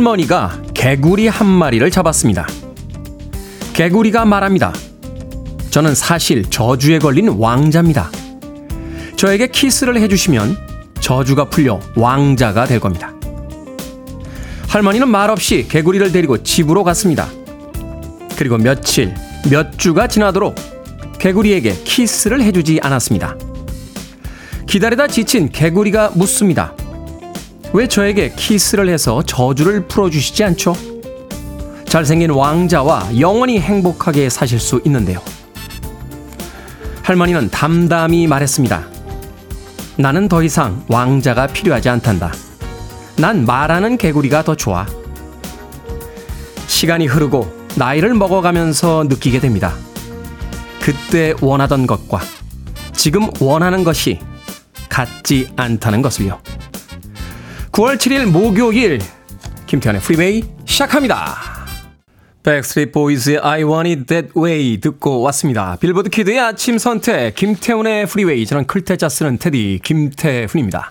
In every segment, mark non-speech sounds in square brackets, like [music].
할머니가 개구리 한 마리를 잡았습니다. 개구리가 말합니다. 저는 사실 저주에 걸린 왕자입니다. 저에게 키스를 해주시면 저주가 풀려 왕자가 될 겁니다. 할머니는 말없이 개구리를 데리고 집으로 갔습니다. 그리고 며칠, 몇 주가 지나도록 개구리에게 키스를 해주지 않았습니다. 기다리다 지친 개구리가 묻습니다. 왜 저에게 키스를 해서 저주를 풀어주시지 않죠? 잘생긴 왕자와 영원히 행복하게 사실 수 있는데요. 할머니는 담담히 말했습니다. 나는 더 이상 왕자가 필요하지 않단다. 난 말하는 개구리가 더 좋아. 시간이 흐르고 나이를 먹어가면서 느끼게 됩니다. 그때 원하던 것과 지금 원하는 것이 같지 않다는 것을요. 9월 7일 목요일 김태훈의 프리웨이 시작합니다. 백스트리트 보이즈의 I Want It That Way 듣고 왔습니다. 빌보드 키드의 아침 선택 김태훈의 프리웨이 저는 클 태 자 쓰는 태디 김태훈입니다.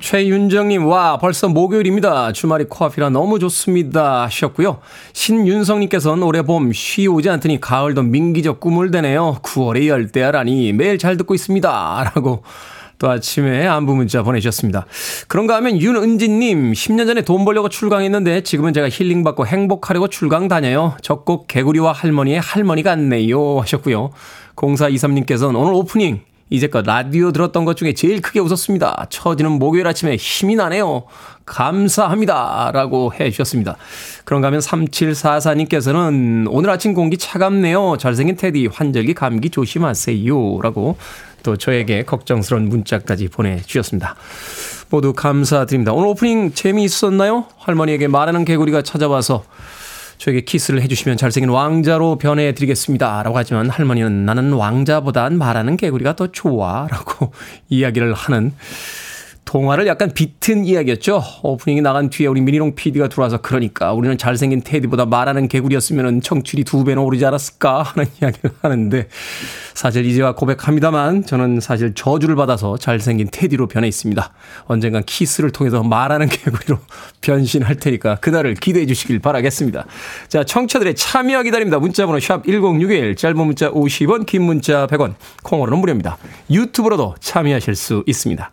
최윤정님 와 벌써 목요일입니다. 주말이 코앞이라 너무 좋습니다 하셨고요. 신윤성님께서는 올해 봄 쉬 오지 않더니 가을도 밍기적 꾸물대네요. 9월의 열대야라니 매일 잘 듣고 있습니다 라고 또 아침에 안부 문자 보내주셨습니다. 그런가 하면 윤은진님, 10년 전에 돈 벌려고 출강했는데 지금은 제가 힐링받고 행복하려고 출강 다녀요. 적곡 개구리와 할머니의 할머니 같네요. 하셨고요. 0423님께서는 오늘 오프닝 이제껏 라디오 들었던 것 중에 제일 크게 웃었습니다. 처지는 목요일 아침에 힘이 나네요. 감사합니다. 라고 해 주셨습니다. 그런가 하면 3744님께서는 오늘 아침 공기 차갑네요. 잘생긴 테디 환절기 감기 조심하세요. 라고 또 저에게 걱정스러운 문자까지 보내주셨습니다. 모두 감사드립니다. 오늘 오프닝 재미있었나요? 할머니에게 말하는 개구리가 찾아와서 저에게 키스를 해주시면 잘생긴 왕자로 변해드리겠습니다. 라고 하지만 할머니는 나는 왕자보단 말하는 개구리가 더 좋아. 라고 [laughs] 이야기를 하는 동화를 약간 비튼 이야기였죠. 오프닝이 나간 뒤에 우리 미니롱 PD가 들어와서 그러니까 우리는 잘생긴 테디보다 말하는 개구리였으면 청출이 두 배나 오르지 않았을까 하는 [laughs] 이야기를 하는데 사실 이제와 고백합니다만 저는 사실 저주를 받아서 잘생긴 테디로 변해 있습니다. 언젠간 키스를 통해서 말하는 [laughs] 개구리로 변신할 테니까 그날을 기대해 주시길 바라겠습니다. 자, 청취자들의 참여 기다립니다. 문자번호 샵 1061, 짧은 문자 50원, 긴 문자 100원, 콩으로는 무료입니다. 유튜브로도 참여하실 수 있습니다.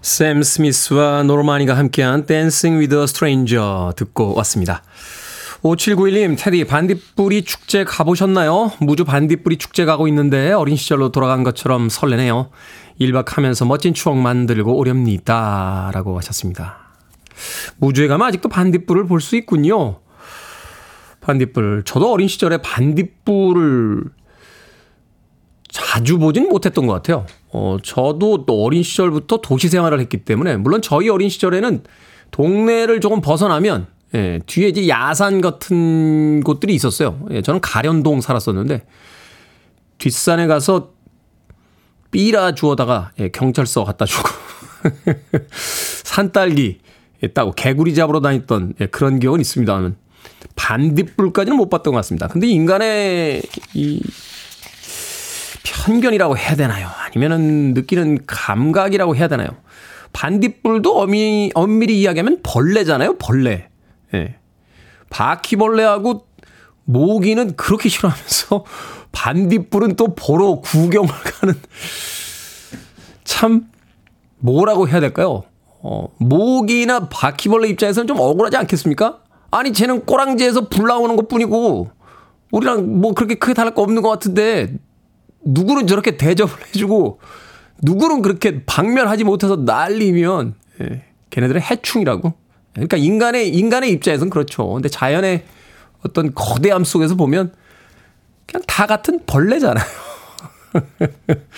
샘 스미스와 노르마니가 함께한 Dancing With Stranger 듣고 왔습니다. 5791님, 테디, 반딧불이 축제 가보셨나요? 무주 반딧불이 축제 가고 있는데 어린 시절로 돌아간 것처럼 설레네요. 1박 하면서 멋진 추억 만들고 오렵니다. 라고 하셨습니다. 무주에 가면 아직도 반딧불을 볼 수 있군요. 반딧불. 저도 어린 시절에 반딧불을 자주 보진 못했던 것 같아요. 어, 저도 또 어린 시절부터 도시 생활을 했기 때문에, 물론 저희 어린 시절에는 동네를 조금 벗어나면, 예, 뒤에 이제 야산 같은 곳들이 있었어요. 예, 저는 가련동 살았었는데, 뒷산에 가서 삐라 주워다가, 예, 경찰서 갖다 주고, [laughs] 산딸기 예, 따고 개구리 잡으러 다녔던 예, 그런 기억은 있습니다만, 반딧불까지는 못 봤던 것 같습니다. 근데 인간의 이 편견이라고 해야 되나요? 아니면은 느끼는 감각이라고 해야 되나요? 반딧불도 엄밀히, 엄밀히 이야기하면 벌레잖아요, 벌레. 예. 바퀴벌레하고 모기는 그렇게 싫어하면서 [laughs] 반딧불은 또 보러 구경을 가는 참 뭐라고 해야 될까요? 어, 모기나 바퀴벌레 입장에서는 좀 억울하지 않겠습니까? 아니, 쟤는 꼬랑지에서 불 나오는 것 뿐이고, 우리랑 뭐 그렇게 크게 다를 거 없는 것 같은데, 누구는 저렇게 대접을 해주고 누구는 그렇게 방면하지 못해서 날리면 예, 걔네들은 해충이라고 그러니까 인간의 인간의 입장에서는 그렇죠. 근데 자연의 어떤 거대함 속에서 보면 그냥 다 같은 벌레잖아요. [laughs]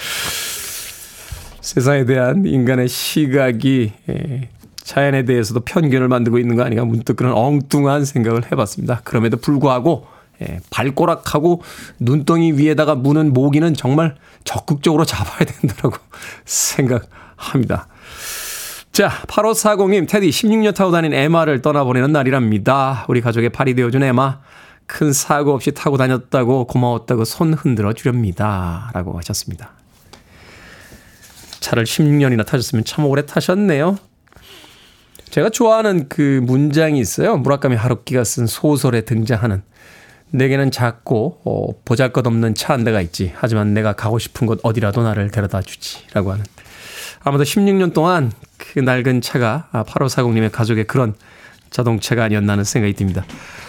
세상에 대한 인간의 시각이 예, 자연에 대해서도 편견을 만들고 있는 거 아닌가 문득 그런 엉뚱한 생각을 해봤습니다. 그럼에도 불구하고 예, 발꼬락하고 눈덩이 위에다가 무는 모기는 정말 적극적으로 잡아야 된다고 [laughs] 생각합니다. 자, 8540님, 테디 16년 타고 다닌 에마를 떠나보내는 날이랍니다. 우리 가족의 팔이 되어준 에마. 큰 사고 없이 타고 다녔다고 고마웠다고 손 흔들어 주렵니다. 라고 하셨습니다. 차를 16년이나 타셨으면 참 오래 타셨네요. 제가 좋아하는 그 문장이 있어요. 무라카미 하루키가 쓴 소설에 등장하는 내게는 작고 어, 보잘것없는 차 한 대가 있지. 하지만 내가 가고 싶은 곳 어디라도 나를 데려다 주지라고 하는. 아마도 16년 동안 그 낡은 차가 8540님의 아, 가족의 그런 자동차가 아니었나 하는 생각이 듭니다.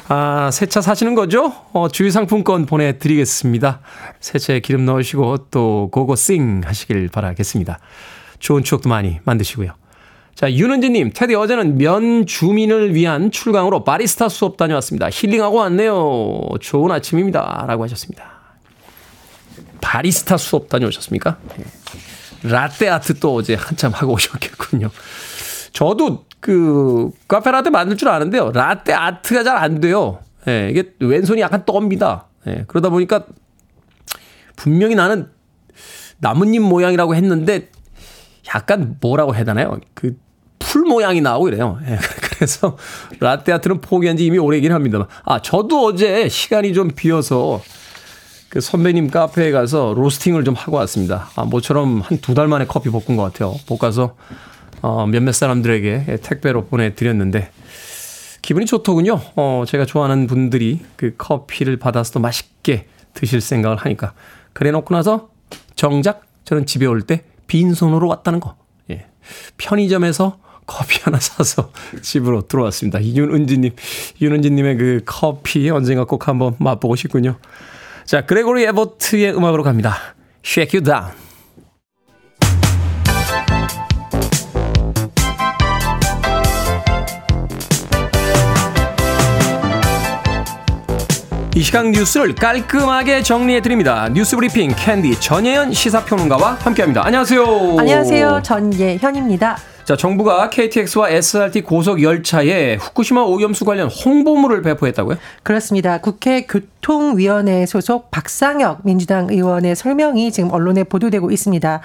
아, 새 차 사시는 거죠? 어, 주유 상품권 보내드리겠습니다. 새 차에 기름 넣으시고 또 고고싱 하시길 바라겠습니다. 좋은 추억도 많이 만드시고요. 자, 윤은지님, 테디 어제는 면 주민을 위한 출강으로 바리스타 수업 다녀왔습니다. 힐링하고 왔네요. 좋은 아침입니다. 라고 하셨습니다. 바리스타 수업 다녀오셨습니까? 네. 라떼 아트 또 어제 한참 하고 오셨겠군요. 저도 그 카페 라떼 만들 줄 아는데요. 라떼 아트가 잘 안 돼요. 예, 이게 왼손이 약간 떱니다. 예, 그러다 보니까 분명히 나는 나뭇잎 모양이라고 했는데 약간 뭐라고 해야 되나요? 그 풀 모양이 나오고 이래요. [laughs] 예, 그래서 라떼 아트는 포기한 지 이미 오래긴 합니다만. 아, 저도 어제 시간이 좀 비어서 그 선배님 카페에 가서 로스팅을 좀 하고 왔습니다. 아, 모처럼 한 두 달 만에 커피 볶은 것 같아요. 볶아서 어, 몇몇 사람들에게 택배로 보내드렸는데 기분이 좋더군요. 어, 제가 좋아하는 분들이 그 커피를 받아서 또 맛있게 드실 생각을 하니까 그래 놓고 나서 정작 저는 집에 올 때 빈손으로 왔다는 거. 예. 편의점에서 커피 하나 사서 [laughs] 집으로 들어왔습니다. 윤은지님, 윤은지님의 그 커피 언젠가 꼭 한번 맛보고 싶군요. 자, 그레고리 에버트의 음악으로 갑니다. Shake You Down. 이 시간 뉴스를 깔끔하게 정리해드립니다. 뉴스 브리핑 캔디 전예현 시사평론가와 함께합니다. 안녕하세요. 안녕하세요. 전예현입니다. 자, 정부가 KTX와 SRT 고속 열차에 후쿠시마 오염수 관련 홍보물을 배포했다고요? 그렇습니다. 국회 교통위원회 소속 박상혁 민주당 의원의 설명이 지금 언론에 보도되고 있습니다.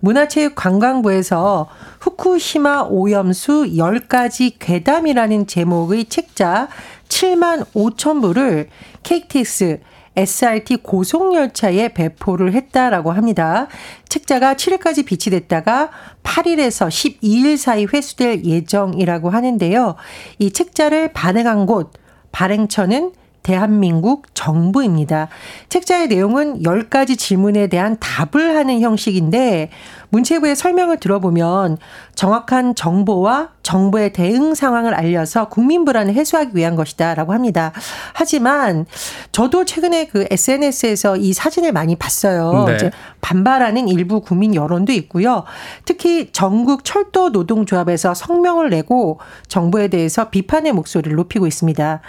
문화체육관광부에서 후쿠시마 오염수 10가지 괴담이라는 제목의 책자 7만 5천 부를 KTX SRT 고속열차에 배포를 했다라고 합니다. 책자가 7일까지 비치됐다가 8일에서 12일 사이 회수될 예정이라고 하는데요. 이 책자를 발행한 곳, 발행처는 대한민국 정부입니다. 책자의 내용은 10가지 질문에 대한 답을 하는 형식인데 문체부의 설명을 들어보면 정확한 정보와 정부의 대응 상황을 알려서 국민 불안을 해소하기 위한 것이다라고 합니다. 하지만 저도 최근에 그 SNS에서 이 사진을 많이 봤어요. 네. 이제 반발하는 일부 국민 여론도 있고요. 특히 전국 철도 노동조합에서 성명을 내고 정부에 대해서 비판의 목소리를 높이고 있습니다.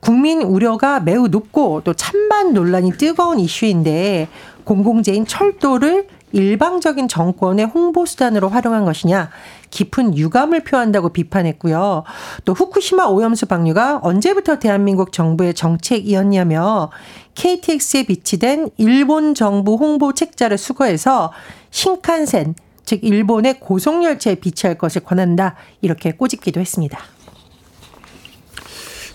국민 우려가 매우 높고 또 찬반 논란이 뜨거운 이슈인데 공공재인 철도를 일방적인 정권의 홍보 수단으로 활용한 것이냐 깊은 유감을 표한다고 비판했고요. 또 후쿠시마 오염수 방류가 언제부터 대한민국 정부의 정책이었냐며 KTX에 비치된 일본 정부 홍보 책자를 수거해서 신칸센 즉 일본의 고속열차에 비치할 것을 권한다 이렇게 꼬집기도 했습니다.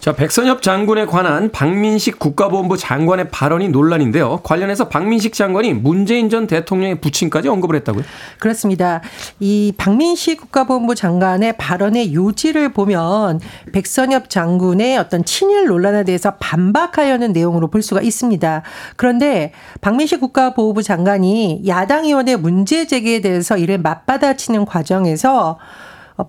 자, 백선엽 장군에 관한 박민식 국가보훈부 장관의 발언이 논란인데요. 관련해서 박민식 장관이 문재인 전 대통령의 부친까지 언급을 했다고요? 그렇습니다. 이 박민식 국가보훈부 장관의 발언의 요지를 보면 백선엽 장군의 어떤 친일 논란에 대해서 반박하려는 내용으로 볼 수가 있습니다. 그런데 박민식 국가보훈부 장관이 야당 의원의 문제 제기에 대해서 이를 맞받아치는 과정에서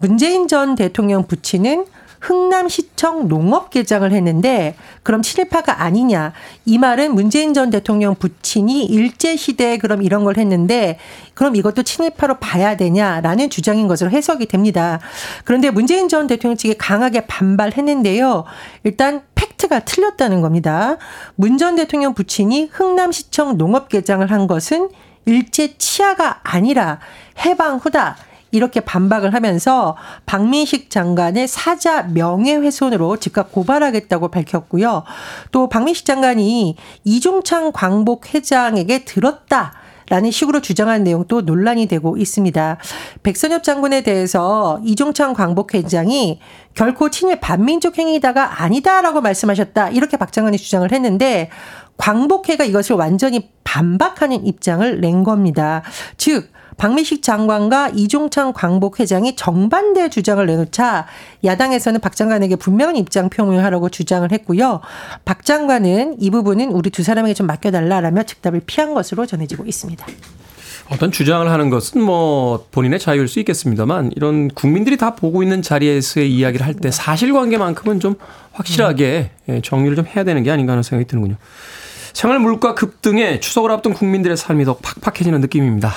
문재인 전 대통령 부친은 흥남시청 농업개장을 했는데 그럼 친일파가 아니냐. 이 말은 문재인 전 대통령 부친이 일제 시대에 그럼 이런 걸 했는데 그럼 이것도 친일파로 봐야 되냐라는 주장인 것으로 해석이 됩니다. 그런데 문재인 전 대통령 측이 강하게 반발했는데요. 일단 팩트가 틀렸다는 겁니다. 문 전 대통령 부친이 흥남시청 농업개장을 한 것은 일제 치하가 아니라 해방 후다. 이렇게 반박을 하면서 박민식 장관의 사자 명예훼손으로 즉각 고발하겠다고 밝혔고요. 또 박민식 장관이 이종창 광복 회장에게 들었다. 라는 식으로 주장한 내용도 논란이 되고 있습니다. 백선엽 장군에 대해서 이종창 광복회장이 결코 친일 반민족 행위다가 아니다라고 말씀하셨다. 이렇게 박 장관이 주장을 했는데 광복회가 이것을 완전히 반박하는 입장을 낸 겁니다. 즉 박미식 장관과 이종창 광복 회장이 정반대 주장을 내놓자 야당에서는 박 장관에게 분명한 입장 표명을 하라고 주장을 했고요. 박 장관은 이 부분은 우리 두 사람에게 좀 맡겨달라라며 즉답을 피한 것으로 전해지고 있습니다. 어떤 주장을 하는 것은 뭐 본인의 자유일 수 있겠습니다만 이런 국민들이 다 보고 있는 자리에서의 이야기를 할 때 사실관계만큼은 좀 확실하게 예, 정리를 좀 해야 되는 게 아닌가 하는 생각이 드는군요. 생활 물가 급등에 추석을 앞둔 국민들의 삶이 더 팍팍해지는 느낌입니다.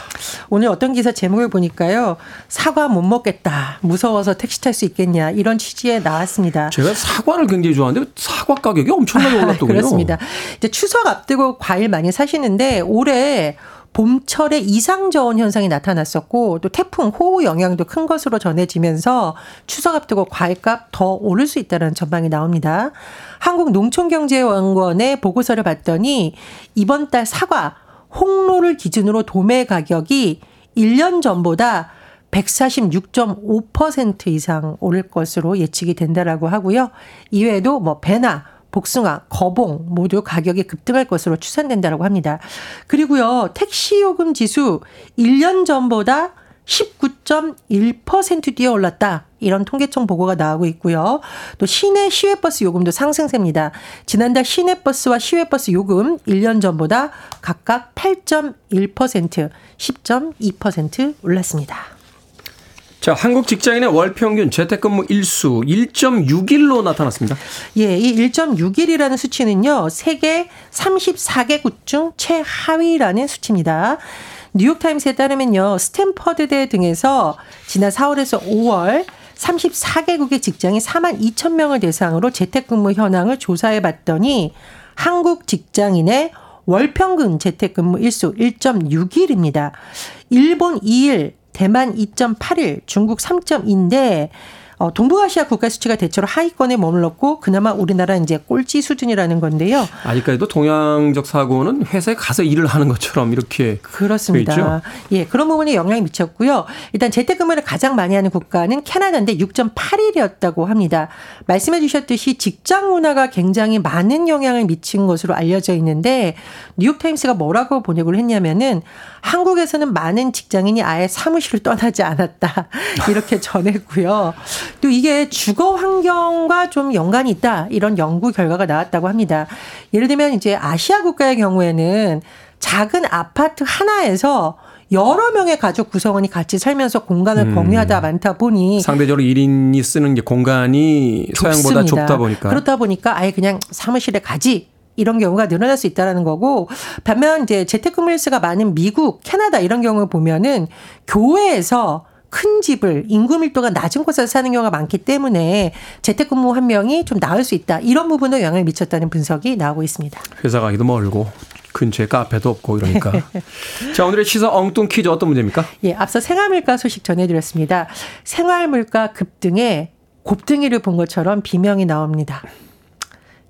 오늘 어떤 기사 제목을 보니까요. 사과 못 먹겠다. 무서워서 택시 탈 수 있겠냐. 이런 취지에 나왔습니다. 제가 사과를 굉장히 좋아하는데 사과 가격이 엄청나게 아, 올랐더군요. [laughs] 그렇습니다. 이제 추석 앞두고 과일 많이 사시는데 올해 봄철에 이상 저온 현상이 나타났었고 또 태풍 호우 영향도 큰 것으로 전해지면서 추석 앞두고 과일값 더 오를 수 있다는 전망이 나옵니다. 한국농촌경제원의 보고서를 봤더니 이번 달 사과 홍로를 기준으로 도매 가격이 1년 전보다 146.5% 이상 오를 것으로 예측이 된다라고 하고요. 이외에도 뭐 배나 복숭아, 거봉 모두 가격이 급등할 것으로 추산된다고 합니다. 그리고요, 택시 요금 지수 1년 전보다 19.1% 뛰어 올랐다. 이런 통계청 보고가 나오고 있고요. 또 시내 시외버스 요금도 상승세입니다. 지난달 시내버스와 시외버스 요금 1년 전보다 각각 8.1%, 10.2% 올랐습니다. 자, 한국 직장인의 월 평균 재택근무 일수 1.6일로 나타났습니다. 예, 이 1.6일이라는 수치는요. 세계 34개국 중 최하위라는 수치입니다. 뉴욕타임스에 따르면요. 스탠퍼드대 등에서 지난 4월에서 5월 34개국의 직장인 4만 2천 명을 대상으로 재택근무 현황을 조사해 봤더니 한국 직장인의 월평균 재택근무 일수 1.6일입니다. 일본 2일, 대만 2.8일, 중국 3.2인데 어, 동북아시아 국가 수치가 대체로 하위권에 머물렀고 그나마 우리나라 이제 꼴찌 수준이라는 건데요. 아직까지도 동양적 사고는 회사에 가서 일을 하는 것처럼 이렇게 그렇습니다. 예, 그런 부분에 영향이 미쳤고요. 일단 재택근무를 가장 많이 하는 국가는 캐나다인데 6.8일이었다고 합니다. 말씀해 주셨듯이 직장 문화가 굉장히 많은 영향을 미친 것으로 알려져 있는데 뉴욕타임스가 뭐라고 번역을 했냐면은 한국에서는 많은 직장인이 아예 사무실을 떠나지 않았다. [laughs] 이렇게 전했고요. 또 이게 주거 환경과 좀 연관이 있다. 이런 연구 결과가 나왔다고 합니다. 예를 들면 이제 아시아 국가의 경우에는 작은 아파트 하나에서 여러 명의 가족 구성원이 같이 살면서 공간을 음. 공유하다 많다 보니 상대적으로 1인이 쓰는 게 공간이 좁습니다. 서양보다 좁다 보니까 그렇다 보니까 아예 그냥 사무실에 가지 이런 경우가 늘어날 수 있다라는 거고 반면 이제 재택근무 일수가 많은 미국, 캐나다 이런 경우 보면은 교회에서 큰 집을 인구 밀도가 낮은 곳에서 사는 경우가 많기 때문에 재택근무 한 명이 좀 나을 수 있다. 이런 부분에 영향을 미쳤다는 분석이 나오고 있습니다. 회사 가기도 멀고 근처에 카페도 없고 이러니까. [laughs] 자, 오늘의 시사 엉뚱 퀴즈 어떤 문제입니까? 예, 앞서 생활물가 소식 전해드렸습니다. 생활물가 급등에 곱등이를 본 것처럼 비명이 나옵니다.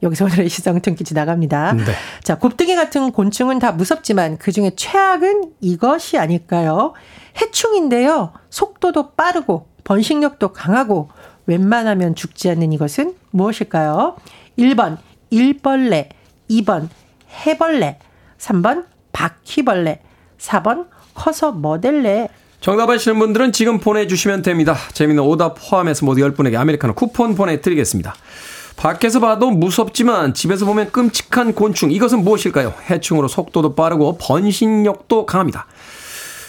여기서 오늘의 시성튼 퀴즈 나갑니다. 네. 자, 곱등이 같은 곤충은 다 무섭지만 그 중에 최악은 이것이 아닐까요? 해충인데요. 속도도 빠르고 번식력도 강하고 웬만하면 죽지 않는 이것은 무엇일까요? 1번 일벌레, 2번 해벌레, 3번 바퀴벌레, 4번 커서 머델레. 정답 아시는 분들은 지금 보내주시면 됩니다. 재미있는 오답 포함해서 모두 10분에게 아메리카노 쿠폰 보내드리겠습니다. 밖에서 봐도 무섭지만 집에서 보면 끔찍한 곤충. 이것은 무엇일까요? 해충으로 속도도 빠르고 번식력도 강합니다.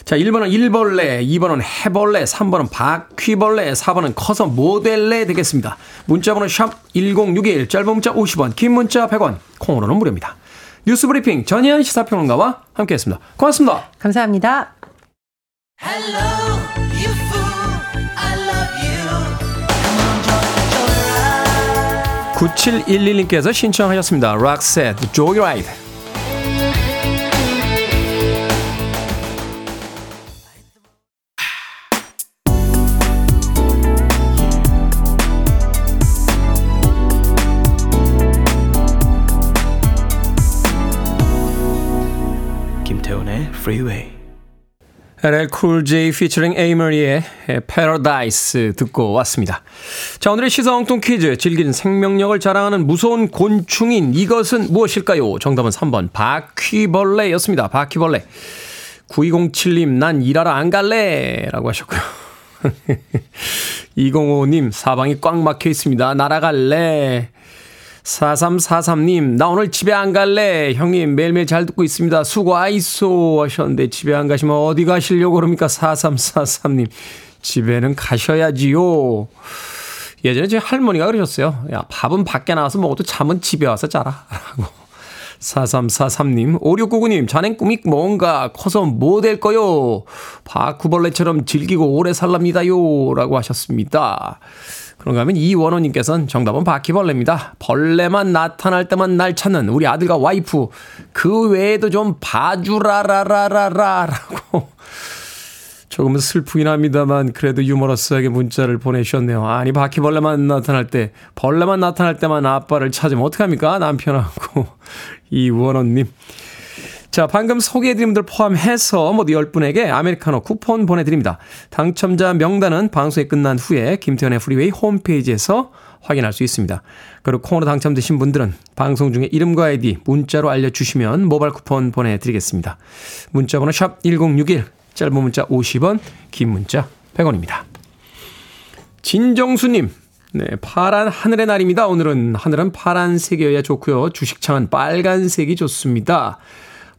자, 1번은 일벌레, 2번은 해벌레, 3번은 바퀴벌레, 4번은 커서 모델레 되겠습니다. 문자번호 샵 1061, 짧은 문자 50원, 긴 문자 100원, 콩으로는 무료입니다. 뉴스 브리핑 전희연 시사평론가와 함께했습니다. 고맙습니다. 감사합니다. 9711님께서 신청하셨습니다. 락셋, 조이라이드. freeway. LL Cool J featuring 에이머리의 Paradise 듣고 왔습니다. 자, 오늘의 시사엉뚱 퀴즈. 질긴 생명력을 자랑하는 무서운 곤충인 이것은 무엇일까요? 정답은 3번 바퀴벌레였습니다. 바퀴벌레. 9207님, 난 일하러 안 갈래! 라고 하셨고요. [laughs] 205님, 사방이 꽉 막혀 있습니다. 날아갈래. 4343님, 나 오늘 집에 안 갈래. 형님, 매일매일 잘 듣고 있습니다. 수고하이소. 하셨는데, 집에 안 가시면 어디 가시려고 그럽니까? 4343님, 집에는 가셔야지요. 예전에 제 할머니가 그러셨어요. 야, 밥은 밖에 나와서 먹어도 잠은 집에 와서 자라. 라고. 4343님, 5699님, 자넨 꿈이 뭔가 커서 뭐 될 거요? 바쿠벌레처럼 즐기고 오래 살랍니다요. 라고 하셨습니다. 그런가 하면 이원호님께서는 정답은 바퀴벌레입니다. 벌레만 나타날 때만 날 찾는 우리 아들과 와이프. 그 외에도 좀 봐주라라라라라라고. [laughs] 조금은 슬프긴 합니다만 그래도 유머러스하게 문자를 보내주셨네요. 아니 바퀴벌레만 나타날 때 벌레만 나타날 때만 아빠를 찾으면 어떡합니까 남편하고 [laughs] 이원호님 자, 방금 소개해드린 분들 포함해서 모두 10분에게 아메리카노 쿠폰 보내드립니다. 당첨자 명단은 방송이 끝난 후에 김태훈의 프리웨이 홈페이지에서 확인할 수 있습니다. 그리고 콩으로 당첨되신 분들은 방송 중에 이름과 아이디 문자로 알려주시면 모바일 쿠폰 보내드리겠습니다. 문자번호 샵 1061, 짧은 문자 50원, 긴 문자 100원입니다. 진정수님, 네, 파란 하늘의 날입니다. 오늘은 하늘은 파란색이어야 좋고요. 주식창은 빨간색이 좋습니다.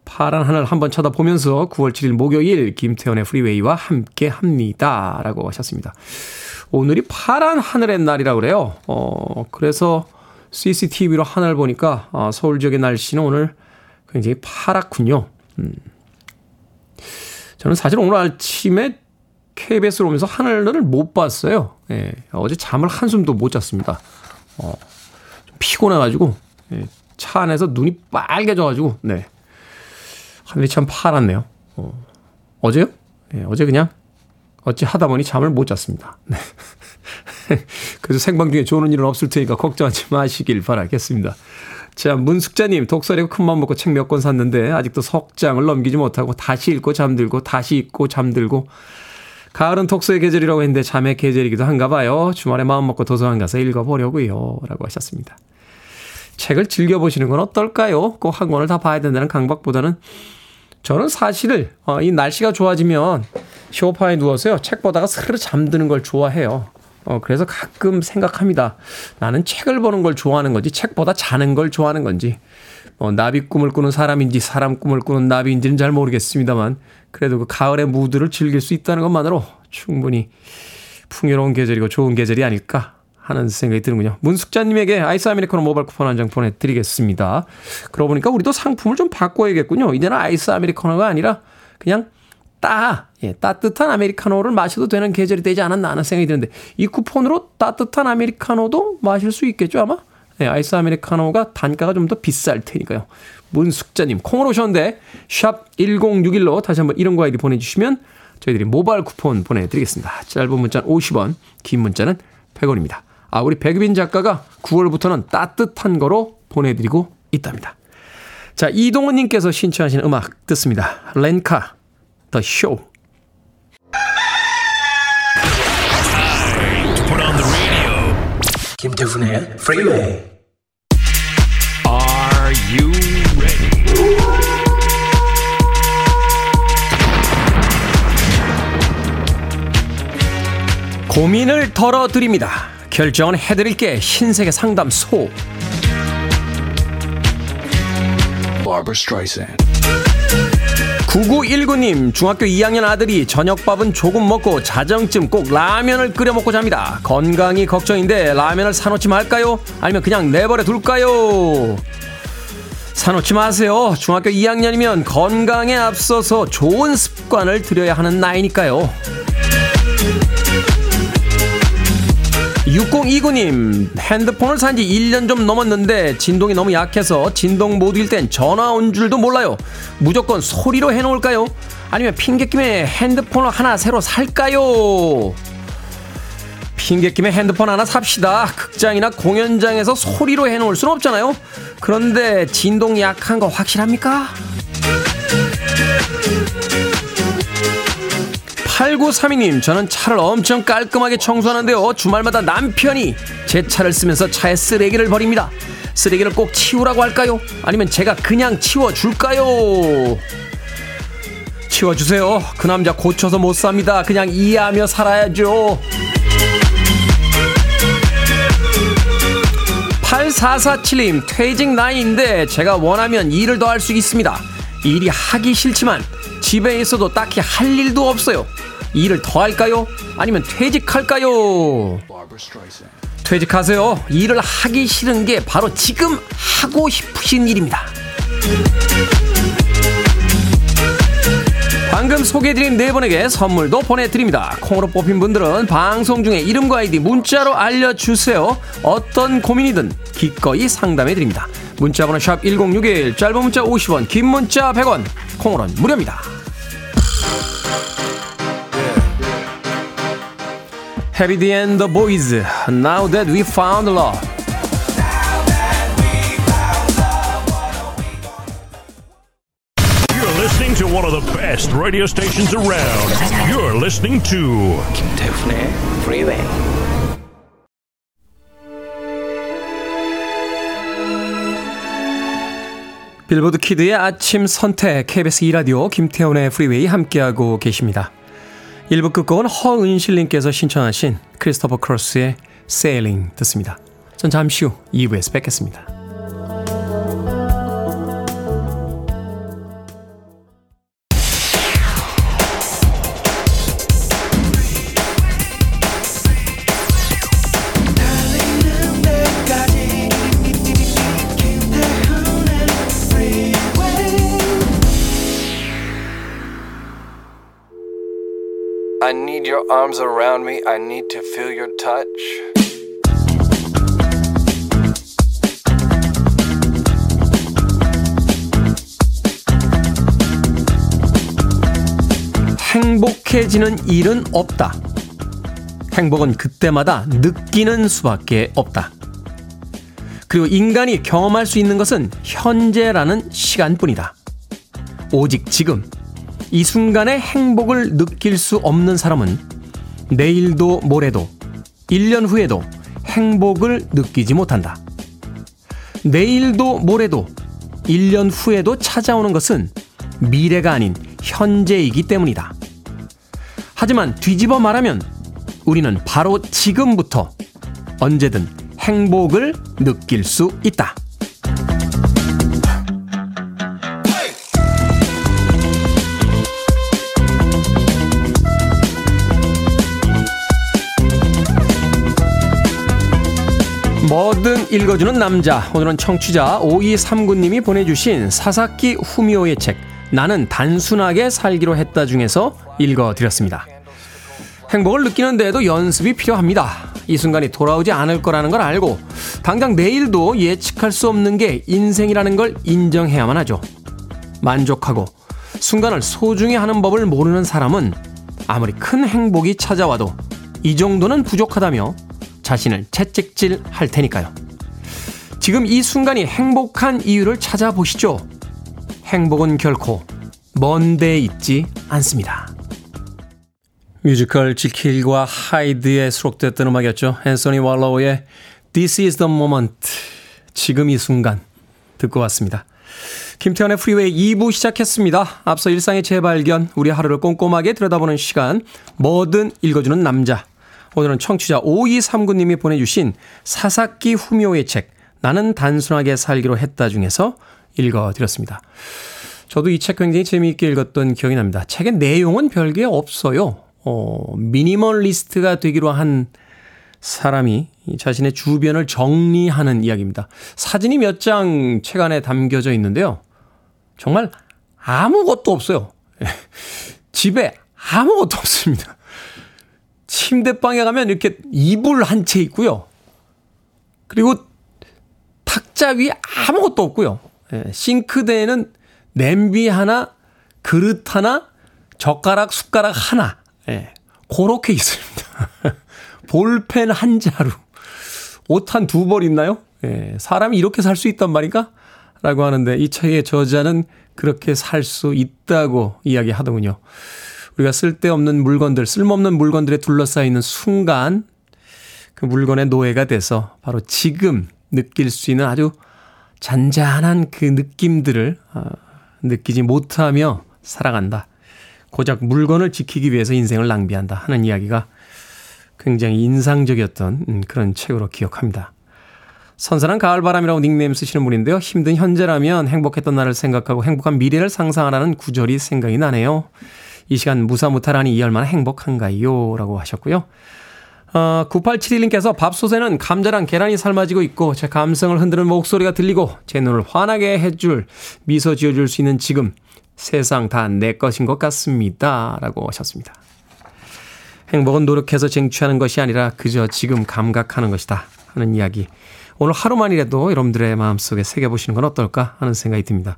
파란 하늘 한번 쳐다보면서 9월 7일 목요일 김태현의 프리웨이와 함께 합니다. 라고 하셨습니다. 오늘이 파란 하늘의 날이라고 그래요. 어, 그래서 CCTV로 하늘 보니까 어, 서울 지역의 날씨는 오늘 굉장히 파랗군요. 음. 저는 사실 오늘 아침에 KBS로 오면서 하늘을 못 봤어요. 예, 어제 잠을 한숨도 못 잤습니다. 어, 좀 피곤해가지고 예, 차 안에서 눈이 빨개져가지고 네. 하늘이 참 파랗네요. 어. 어제요? 네, 어제 그냥 어찌 하다 보니 잠을 못 잤습니다. 네. [laughs] 그래서 생방 중에 좋은 일은 없을 테니까 걱정하지 마시길 바라겠습니다. 자, 문숙자님, 독서리고 큰맘 먹고 책 몇 권 샀는데 아직도 석 장을 넘기지 못하고 다시 읽고 잠들고 다시 읽고 잠들고 가을은 독서의 계절이라고 했는데 잠의 계절이기도 한가 봐요. 주말에 마음 먹고 도서관 가서 읽어보려고요. 라고 하셨습니다. 책을 즐겨보시는 건 어떨까요? 꼭 한 권을 다 봐야 된다는 강박보다는 저는 사실 어, 이 날씨가 좋아지면 쇼파에 누워서요 책 보다가 스르르 잠드는 걸 좋아해요. 어, 그래서 가끔 생각합니다. 나는 책을 보는 걸 좋아하는 건지 책보다 자는 걸 좋아하는 건지 어, 나비 꿈을 꾸는 사람인지 사람 꿈을 꾸는 나비인지는 잘 모르겠습니다만 그래도 그 가을의 무드를 즐길 수 있다는 것만으로 충분히 풍요로운 계절이고 좋은 계절이 아닐까 하는 생각이 드는군요. 문숙자님에게 아이스 아메리카노 모바일 쿠폰 한 장 보내드리겠습니다. 그러고 보니까 우리도 상품을 좀 바꿔야겠군요. 이제는 아이스 아메리카노가 아니라 그냥 따, 예, 따뜻한 아메리카노를 마셔도 되는 계절이 되지 않았나 하는 생각이 드는데 이 쿠폰으로 따뜻한 아메리카노도 마실 수 있겠죠 아마? 네, 아이스 아메리카노가 단가가 좀 더 비쌀 테니까요. 문숙자님 콩으로 오셨는데 샵 1061로 다시 한번 이름과 아이디 보내주시면 저희들이 모바일 쿠폰 보내드리겠습니다. 짧은 문자는 50원, 긴 문자는 100원입니다. 아, 우리 백유빈 작가가 9월부터는 따뜻한 거로 보내드리고 있답니다. 자, 이동훈님께서 신청하신 음악 듣습니다. 렌카, The Show. 김태훈의 프리웨이 Are you ready? 고민을 덜어드립니다. 결정은 해드릴게 흰색의 상담소. 9919님, 중학교 2학년 아들이 저녁밥은 조금 먹고 자정쯤 꼭 라면을 끓여 먹고 잡니다. 건강이 걱정인데 라면을 사놓지 말까요? 아니면 그냥 내버려 둘까요? 사놓지 마세요. 중학교 2학년이면 건강에 앞서서 좋은 습관을 들여야 하는 나이니까요. 6029님, 핸드폰을 산 지 1년 좀 넘었는데 진동이 너무 약해서 진동 모드일 땐 전화 온 줄도 몰라요. 무조건 소리로 해놓을까요? 아니면 핑계김에 핸드폰을 하나 새로 살까요? 핑계김에 핸드폰 하나 삽시다. 극장이나 공연장에서 소리로 해놓을 순 없잖아요. 그런데 진동 약한 거 확실합니까? 8932님, 저는 차를 엄청 깔끔하게 청소하는데요. 주말마다 남편이 제 차를 쓰면서 차에 쓰레기를 버립니다. 쓰레기를 꼭 치우라고 할까요? 아니면 제가 그냥 치워줄까요? 치워주세요. 그 남자 고쳐서 못 삽니다. 그냥 이해하며 살아야죠. 8447님, 퇴직 나이인데 제가 원하면 일을 더 할 수 있습니다. 일이 하기 싫지만 집에 있어도 딱히 할 일도 없어요. 일을 더 할까요? 아니면 퇴직할까요? 퇴직하세요. 일을 하기 싫은 게 바로 지금 하고 싶으신 일입니다. 방금 소개해드린 네 분에게 선물도 보내드립니다. 콩으로 뽑힌 분들은 방송 중에 이름과 아이디 문자로 알려주세요. 어떤 고민이든 기꺼이 상담해드립니다. 문자번호 샵 1061, 짧은 문자 50원, 긴 문자 100원, 콩으로는 무료입니다. And the Boys, Now That We Found Love. You're listening to one of the best radio stations around. You're listening to 김태훈의 Freeway. 빌보드 키드의 아침 선택 KBS 2라디오 김태훈의 프리웨이 함께하고 계십니다. 1부 끝곡은 허은실님께서 신청하신 크리스토퍼 크로스의 Sailing 듣습니다. 전 잠시 후 2부에서 뵙겠습니다. Your arms around me. I need to feel your touch. 행복해지는 일은 없다. 행복은 그때마다 느끼는 수밖에 없다. 그리고 인간이 경험할 수 있는 것은 현재라는 시간뿐이다. 오직 지금, 이 순간의 행복을 느낄 수 없는 사람은 내일도 모레도 1년 후에도 행복을 느끼지 못한다. 내일도 모레도 1년 후에도 찾아오는 것은 미래가 아닌 현재이기 때문이다. 하지만 뒤집어 말하면 우리는 바로 지금부터 언제든 행복을 느낄 수 있다. 뭐든 읽어주는 남자. 오늘은 청취자 5239님이 보내주신 사사키 후미오의 책, 나는 단순하게 살기로 했다 중에서 읽어드렸습니다. 행복을 느끼는 데에도 연습이 필요합니다. 이 순간이 돌아오지 않을 거라는 걸 알고, 당장 내일도 예측할 수 없는 게 인생이라는 걸 인정해야만 하죠. 만족하고, 순간을 소중히 하는 법을 모르는 사람은 아무리 큰 행복이 찾아와도 이 정도는 부족하다며 자신을 채찍질 할 테니까요. 지금 이 순간이 행복한 이유를 찾아보시죠. 행복은 결코 먼데 있지 않습니다. 뮤지컬 지킬과 하이드에 수록됐던 음악이었죠. 앤서니 왈로우의 This is the moment. 지금 이 순간 듣고 왔습니다. 김태훈의 프리웨이 2부 시작했습니다. 앞서 일상의 재발견, 우리 하루를 꼼꼼하게 들여다보는 시간, 뭐든 읽어주는 남자. 오늘은 청취자 5239님이 보내주신 사사키 후미오의 책, 나는 단순하게 살기로 했다 중에서 읽어드렸습니다. 저도 이 책 굉장히 재미있게 읽었던 기억이 납니다. 책의 내용은 별게 없어요. 어, 미니멀리스트가 되기로 한 사람이 자신의 주변을 정리하는 이야기입니다. 사진이 몇 장 책 안에 담겨져 있는데요. 정말 아무것도 없어요. [laughs] 집에 아무것도 없습니다. 침대방에 가면 이렇게 이불 한 채 있고요. 그리고 탁자 위에 아무것도 없고요. 싱크대에는 냄비 하나, 그릇 하나, 젓가락, 숟가락 하나. 예, 그렇게 있습니다. [laughs] 볼펜 한 자루. 옷 한 두 벌 있나요? 예, 사람이 이렇게 살 수 있단 말인가? 라고 하는데 이 책의 저자는 그렇게 살 수 있다고 이야기하더군요. 우리가 쓸데없는 물건들, 쓸모없는 물건들에 둘러싸여 있는 순간 그 물건의 노예가 돼서 바로 지금 느낄 수 있는 아주 잔잔한 그 느낌들을 어, 느끼지 못하며 살아간다. 고작 물건을 지키기 위해서 인생을 낭비한다 하는 이야기가 굉장히 인상적이었던 음, 그런 책으로 기억합니다. 선선한 가을바람이라고 닉네임 쓰시는 분인데요. 힘든 현재라면 행복했던 날을 생각하고 행복한 미래를 상상하라는 구절이 생각이 나네요. 이 시간 무사무탈하니 이 얼마나 행복한가요? 라고 하셨고요. 어, 9871님께서 밥솥에는 감자랑 계란이 삶아지고 있고 제 감성을 흔드는 목소리가 들리고 제 눈을 환하게 해줄 미소 지어줄 수 있는 지금 세상 다 내 것인 것 같습니다. 라고 하셨습니다. 행복은 노력해서 쟁취하는 것이 아니라 그저 지금 감각하는 것이다 하는 이야기. 오늘 하루만이라도 여러분들의 마음속에 새겨보시는 건 어떨까 하는 생각이 듭니다.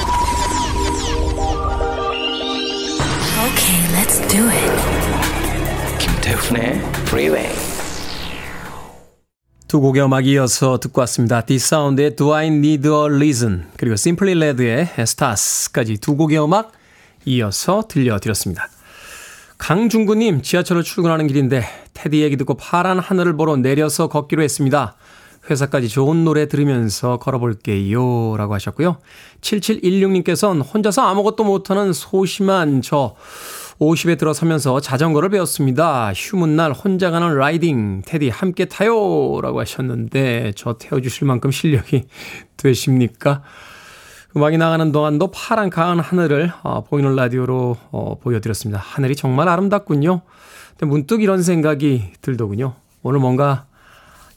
Do it. 김태훈의 Freeway. 두 곡의 음악 이어서 듣고 왔습니다. 디사운드의 Do I Need a Reason 그리고 Simply Red의 Stars까지 두 곡의 음악 이어서 들려드렸습니다. 강중구님, 지하철로 출근하는 길인데 테디 얘기 듣고 파란 하늘을 보러 내려서 걷기로 했습니다. 회사까지 좋은 노래 들으면서 걸어볼게요. 라고 하셨고요. 7716님께서는 혼자서 아무것도 못하는 소심한 저 50에 들어서면서 자전거를 배웠습니다. 휴문 날 혼자 가는 라이딩, 테디 함께 타요! 라고 하셨는데, 저 태워주실 만큼 실력이 [laughs] 되십니까? 음악이 나가는 동안도 파란 가은 하늘을 어, 보이는 라디오로 어, 보여드렸습니다. 하늘이 정말 아름답군요. 근데 문득 이런 생각이 들더군요. 오늘 뭔가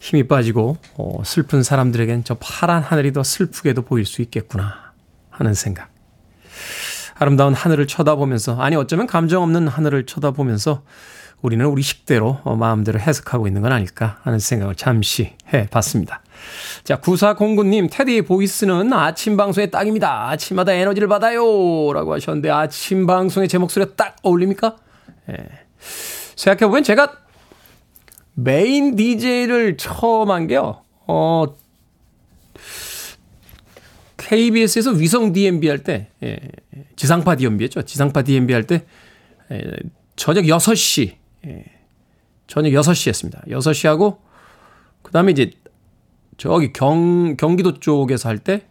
힘이 빠지고 어, 슬픈 사람들에겐 저 파란 하늘이 더 슬프게도 보일 수 있겠구나 하는 생각. 아름다운 하늘을 쳐다보면서 아니 어쩌면 감정 없는 하늘을 쳐다보면서 우리는 우리 식대로 어, 마음대로 해석하고 있는 건 아닐까 하는 생각을 잠시 해봤습니다. 자, 9409님, 테디 보이스는 아침 방송에 딱입니다. 아침마다 에너지를 받아요. 라고 하셨는데, 아침 방송에 제 목소리가 딱 어울립니까? 예. 생각해보면 제가 메인 DJ를 처음 한 게요, 어, KBS에서 위성 DMB 할 때, 예, 지상파 DMB였죠. 지상파 DMB 할 때, 예, 저녁 6시, 예, 저녁 6시였습니다. 6시 하고, 그 다음에 이제 저기 경, 경기도 쪽에서 할 때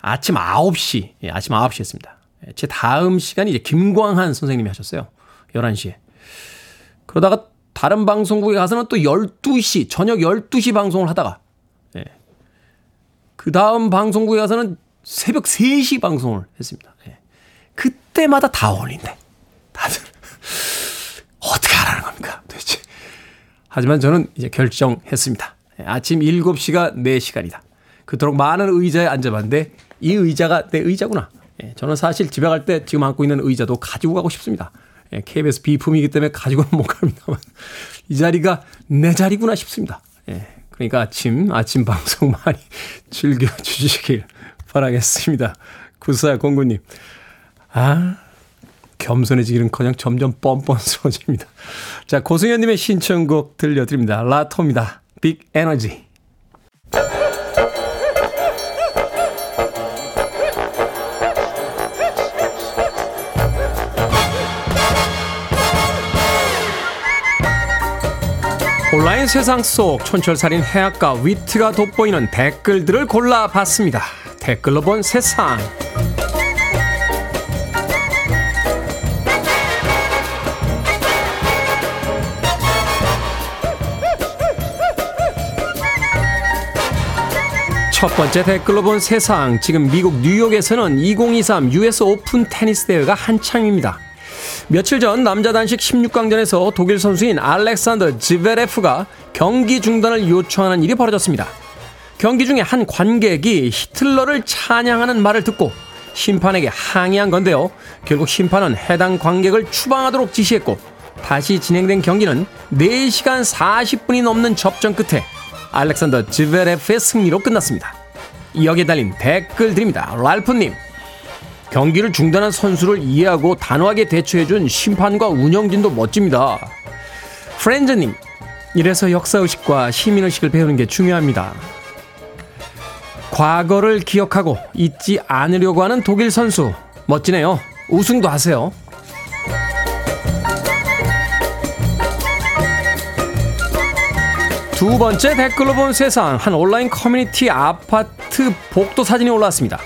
아침 9시, 예, 아침 9시 했습니다. 예, 제 다음 시간이 이제 김광한 선생님이 하셨어요. 11시에. 그러다가 다른 방송국에 가서는 또 12시, 저녁 12시 방송을 하다가, 예. 그 다음 방송국에 가서는 새벽 3시 방송을 했습니다. 예. 그때마다 다 어울린대. 다들. 어떻게 하라는 겁니까? 도대체. 하지만 저는 이제 결정했습니다. 예, 아침 7시가 4시간이다. 그토록 많은 의자에 앉아봤는데 이 의자가 내 의자구나. 예, 저는 사실 집에 갈 때 지금 앉고 있는 의자도 가지고 가고 싶습니다. KBS 예, 비품이기 때문에 가지고는 못 갑니다만 이 자리가 내 자리구나 싶습니다. 그러니까 아침 아침 방송 많이 [laughs] 즐겨 주시길 바라겠습니다. 구사공구님. 아, 겸손해지기는커녕 점점 뻔뻔스러워집니다. 자, 고승현님의 신청곡 들려드립니다. 라토입니다. 빅 에너지. 온라인 세상 속 촌철살인 해악과 위트가 돋보이는 댓글들을 골라봤습니다. 댓글로 본 세상. 첫 번째 댓글로 본 세상. 지금 미국 뉴욕에서는 2023 US 오픈 테니스 대회가 한창입니다. 며칠 전 남자 단식 16강전에서 독일 선수인 알렉산더 지베레프가 경기 중단을 요청하는 일이 벌어졌습니다. 경기 중에 한 관객이 히틀러를 찬양하는 말을 듣고 심판에게 항의한 건데요. 결국 심판은 해당 관객을 추방하도록 지시했고 다시 진행된 경기는 4시간 40분이 넘는 접전 끝에 알렉산더 지베레프의 승리로 끝났습니다. 여기에 달린 댓글 드립니다. 랄프님, 경기를 중단한 선수를 이해하고 단호하게 대처해준 심판과 운영진도 멋집니다. 프렌즈님, 이래서 역사의식과 시민의식을 배우는 게 중요합니다. 과거를 기억하고 잊지 않으려고 하는 독일 선수, 멋지네요. 우승도 하세요. 두 번째 댓글로 본 세상 한 온라인 커뮤니티 아파트 복도 사진이 올라왔습니다.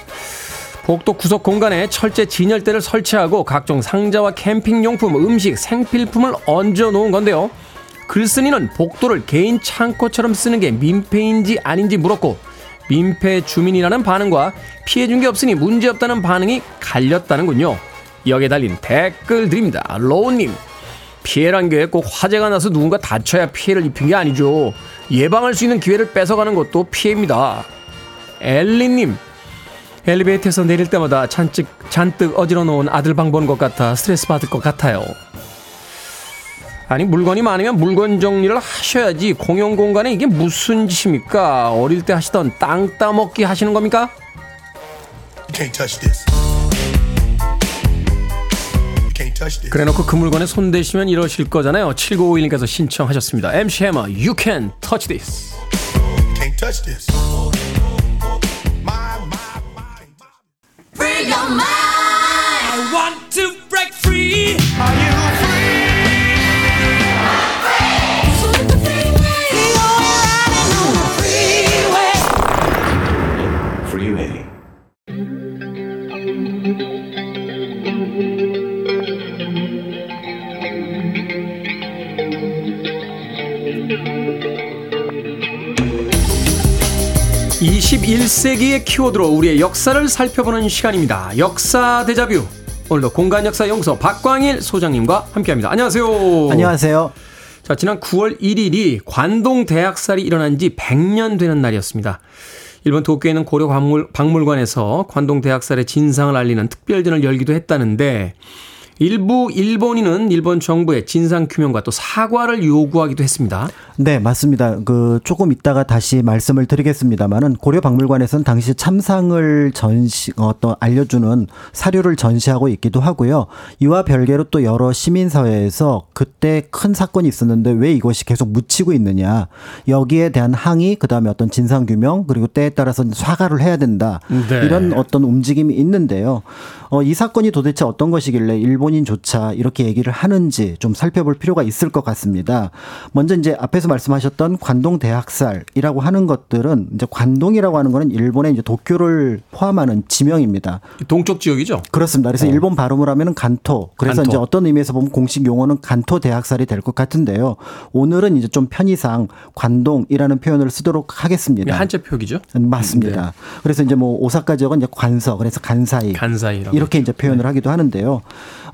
복도 구석 공간에 철제 진열대를 설치하고 각종 상자와 캠핑 용품, 음식, 생필품을 얹어 놓은 건데요. 글쓴이는 복도를 개인 창고처럼 쓰는 게 민폐인지 아닌지 물었고 민폐 주민이라는 반응과 피해 준 게 없으니 문제 없다는 반응이 갈렸다는군요. 여기에 달린 댓글들입니다. 로우님 피해란 게 꼭 화재가 나서 누군가 다쳐야 피해를 입힌 게 아니죠. 예방할 수 있는 기회를 뺏어가는 것도 피해입니다. 엘리님, 엘리베이터에서 내릴 때마다 잔뜩, 잔뜩 어지러 놓은 아들 방 보는 것 같아 스트레스 받을 것 같아요. 아니, 물건이 많으면 물건 정리를 하셔야지. 공용 공간에 이게 무슨 짓입니까? 어릴 때 하시던 땅 따먹기 하시는 겁니까? 그래 놓고 그 물건에 손 대시면 이러실 거잖아요. 7951님께서 신청하셨습니다. MC 해머, You can touch this. 20세기의 키워드로 우리의 역사를 살펴보는 시간입니다. 역사 대자뷰. 오늘도 공간 역사 연구소 박광일 소장님과 함께합니다. 안녕하세요. 안녕하세요. 자, 지난 9월 1일이 관동 대학살이 일어난 지 100년 되는 날이었습니다. 일본 도쿄에 있는 고려 박물관에서 관동 대학살의 진상을 알리는 특별전을 열기도 했다는데 일부 일본인은 일본 정부의 진상 규명과 또 사과를 요구하기도 했습니다. 네, 맞습니다. 그 조금 이따가 다시 말씀을 드리겠습니다만은 고려 박물관에서는 당시 참상을 전시 어떤 알려주는 사료를 전시하고 있기도 하고요. 이와 별개로 또 여러 시민 사회에서 그때 큰 사건이 있었는데 왜 이것이 계속 묻히고 있느냐 여기에 대한 항의 그다음에 어떤 진상 규명 그리고 때에 따라서 사과를 해야 된다 네. 이런 어떤 움직임이 있는데요. 어, 이 사건이 도대체 어떤 것이길래 일본 인조차 이렇게 얘기를 하는지 좀 살펴볼 필요가 있을 것 같습니다. 먼저 이제 앞에서 말씀하셨던 관동 대학살이라고 하는 것들은 이제 관동이라고 하는 거는 일본의 이제 도쿄를 포함하는 지명입니다. 동쪽 지역이죠? 그렇습니다. 그래서 일본 발음을 하면은 간토. 그래서 간토. 이제 어떤 의미에서 보면 공식 용어는 간토 대학살이 될 것 같은데요. 오늘은 이제 좀 편의상 관동이라는 표현을 쓰도록 하겠습니다. 한자 표기죠? 음, 맞습니다. 그래서 이제 뭐 오사카 지역은 이제 관서, 그래서 간사이. 간사이라고. 이렇게 이제 표현을 하기도 하는데요.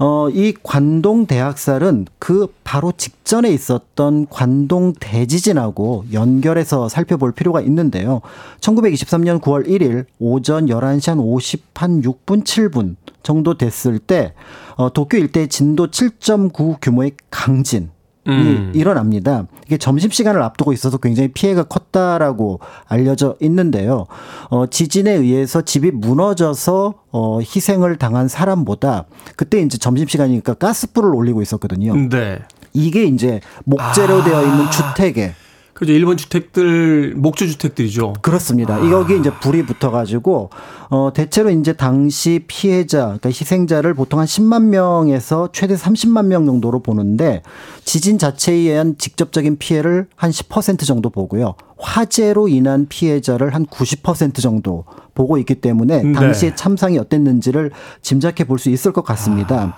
어, 이 관동 대학살은 그 바로 직전에 있었던 관동 대지진하고 연결해서 살펴볼 필요가 있는데요. 1923년 9월 1일 오전 11시 한 50, 한 6분, 7분 정도 됐을 때, 어, 도쿄 일대 진도 7.9 규모의 강진. 이 음. 일어납니다. 이게 점심 시간을 앞두고 있어서 굉장히 피해가 컸다라고 알려져 있는데요. 어, 지진에 의해서 집이 무너져서 어, 희생을 당한 사람보다 그때 이제 점심 시간이니까 가스불을 올리고 있었거든요. 네. 이게 이제 목재로 아. 되어 있는 주택에 그죠. 일본 주택들 목조 주택들이죠. 그렇습니다. 아. 여기 이제 불이 붙어가지고 어 대체로 이제 당시 피해자, 그러니까 희생자를 보통 한 10만 명에서 최대 30만 명 정도로 보는데 지진 자체에 의한 직접적인 피해를 한 10% 정도 보고요. 화재로 인한 피해자를 한 90% 정도 보고 있기 때문에 네. 당시에 참상이 어땠는지를 짐작해 볼 수 있을 것 같습니다.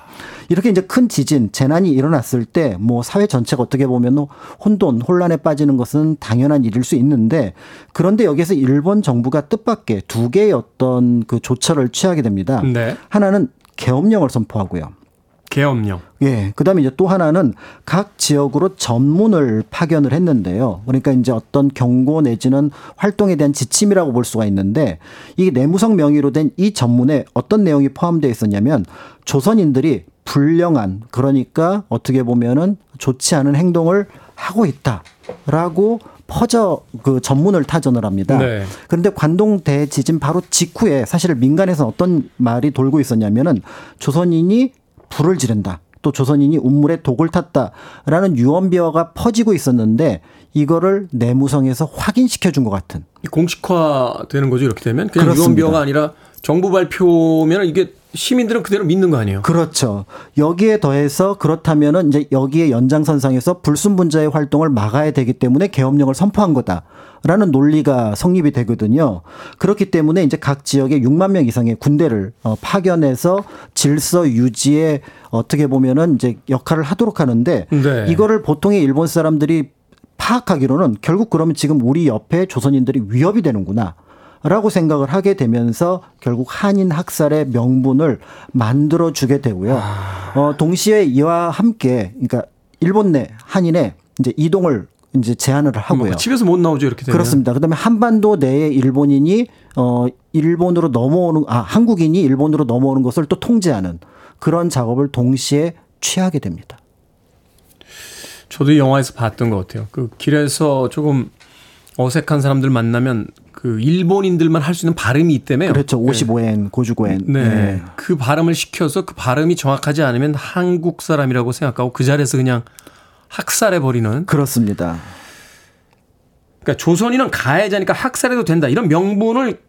이렇게 이제 큰 지진, 재난이 일어났을 때 뭐 사회 전체가 어떻게 보면 혼돈, 혼란에 빠지는 것은 당연한 일일 수 있는데 그런데 여기에서 일본 정부가 뜻밖의 두 개의 어떤 그 조처를 취하게 됩니다. 네. 하나는 계엄령을 선포하고요. 계엄령. 예. 그 다음에 이제 또 하나는 각 지역으로 전문을 파견을 했는데요. 그러니까 이제 어떤 경고 내지는 활동에 대한 지침이라고 볼 수가 있는데 이 내무성 명의로 된 이 전문에 어떤 내용이 포함되어 있었냐면 조선인들이 불령한 그러니까 어떻게 보면은 좋지 않은 행동을 하고 있다라고 퍼져 그 전문을 타전을 합니다. 네. 그런데 관동 대지진 바로 직후에 사실 민간에서 어떤 말이 돌고 있었냐면은 조선인이 불을 지른다. 또 조선인이 운물에 독을 탔다라는 유언비어가 퍼지고 있었는데 이거를 내무성에서 확인시켜 준 것 같은 공식화 되는 거죠. 이렇게 되면 그냥 그렇습니다. 유언비어가 아니라 정부 발표면 이게 시민들은 그대로 믿는 거 아니에요. 그렇죠. 여기에 더해서 그렇다면은 이제 여기에 연장선상에서 불순분자의 활동을 막아야 되기 때문에 계엄령을 선포한 거다 라는 논리가 성립이 되거든요. 그렇기 때문에 이제 각 지역에 6만 명 이상의 군대를 어, 파견해서 질서 유지에 어떻게 보면은 이제 역할을 하도록 하는데 네. 이거를 보통의 일본 사람들이 파악하기로는 결국 그러면 지금 우리 옆에 조선인들이 위협이 되는구나. 라고 생각을 하게 되면서 결국 한인 학살의 명분을 만들어 주게 되고요. 어, 동시에 이와 함께 그러니까 일본 내 한인의 이제 이동을 이제 제한을 하고요. 뭐 집에서 못 나오죠. 이렇게 되면. 그렇습니다. 그다음에 한반도 내에 일본인이 어 일본으로 넘어오는 아 한국인이 일본으로 넘어오는 것을 또 통제하는 그런 작업을 동시에 취하게 됩니다. 저도 이 영화에서 봤던 것 같아요. 그 길에서 조금 어색한 사람들 만나면 그 일본인들만 할 수 있는 발음이 있다며요. 그렇죠. 55엔 고주고엔. 네. 그 발음을 시켜서 그 발음이 정확하지 않으면 한국 사람이라고 생각하고 그 자리에서 그냥 학살해 버리는. 그렇습니다. 그러니까 조선인은 가해자니까 학살해도 된다. 이런 명분을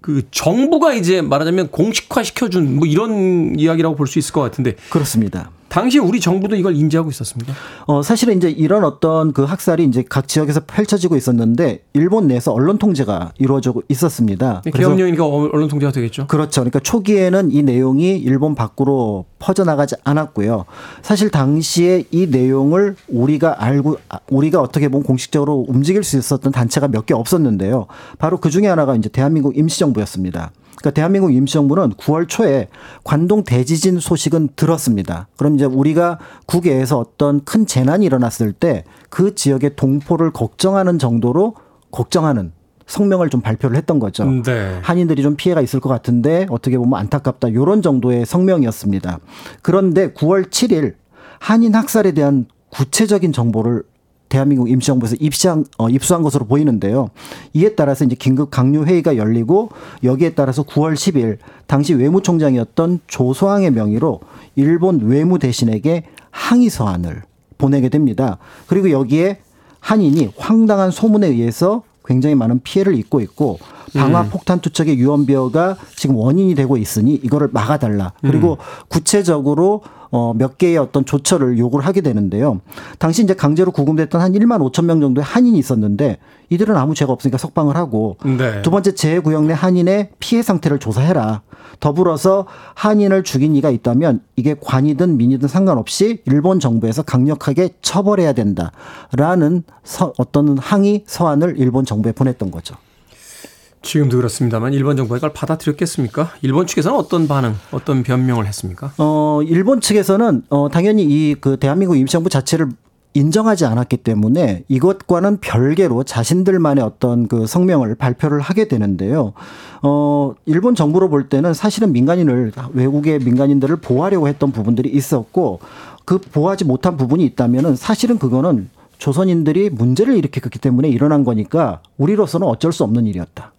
그 정부가 이제 말하자면 공식화 시켜준 뭐 이런 이야기라고 볼 수 있을 것 같은데 그렇습니다. 당시 우리 정부도 이걸 인지하고 있었습니다. 어, 사실은 이제 이런 어떤 그 학살이 이제 각 지역에서 펼쳐지고 있었는데 일본 내에서 언론 통제가 이루어지고 있었습니다. 그래서 계엄령이니까 언론 통제가 되겠죠. 그렇죠. 그러니까 초기에는 이 내용이 일본 밖으로 퍼져나가지 않았고요. 사실 당시에 이 내용을 우리가 알고 아, 우리가 어떻게 보면 공식적으로 움직일 수 있었던 단체가 몇 개 없었는데요. 바로 그 중에 하나가 이제 대한민국 임시정부였습니다. 그러니까 대한민국 임시정부는 9월 초에 관동 대지진 소식은 들었습니다. 그럼 이제 우리가 국외에서 어떤 큰 재난이 일어났을 때 그 지역의 동포를 걱정하는 정도로 걱정하는 성명을 좀 발표를 했던 거죠. 네. 한인들이 좀 피해가 있을 것 같은데 어떻게 보면 안타깝다. 요런 정도의 성명이었습니다. 그런데 9월 7일 한인 학살에 대한 구체적인 정보를 대한민국 임시정부에서 입시한, 어, 입수한 것으로 보이는데요. 이에 따라서 이제 긴급 강요 회의가 열리고 여기에 따라서 9월 10일 당시 외무총장이었던 조소항의 명의로 일본 외무 대신에게 항의 서한을 보내게 됩니다. 그리고 여기에 한인이 황당한 소문에 의해서 굉장히 많은 피해를 입고 있고 방화 폭탄 투척의 유언비어가 지금 원인이 되고 있으니 이거를 막아달라. 그리고 구체적으로 어, 몇 개의 어떤 조처를 요구를 하게 되는데요. 당시 이제 강제로 구금됐던 한 1만 5천 명 정도의 한인이 있었는데 이들은 아무 죄가 없으니까 석방을 하고 네. 두 번째 재구역 내 한인의 피해 상태를 조사해라. 더불어서 한인을 죽인 이가 있다면 이게 관이든 민이든 상관없이 일본 정부에서 강력하게 처벌해야 된다라는 서, 어떤 항의 서한을 일본 정부에 보냈던 거죠. 지금도 그렇습니다만 일본 정부가 이걸 받아들였겠습니까? 일본 측에서는 어떤 반응, 어떤 변명을 했습니까? 어, 일본 측에서는 어, 당연히 이 그 대한민국 임시정부 자체를 인정하지 않았기 때문에 이것과는 별개로 자신들만의 어떤 그 성명을 발표를 하게 되는데요. 어, 일본 정부로 볼 때는 사실은 민간인을, 외국의 민간인들을 보호하려고 했던 부분들이 있었고 그 보호하지 못한 부분이 있다면은 사실은 그거는 조선인들이 문제를 일으켰기 때문에 일어난 거니까 우리로서는 어쩔 수 없는 일이었다.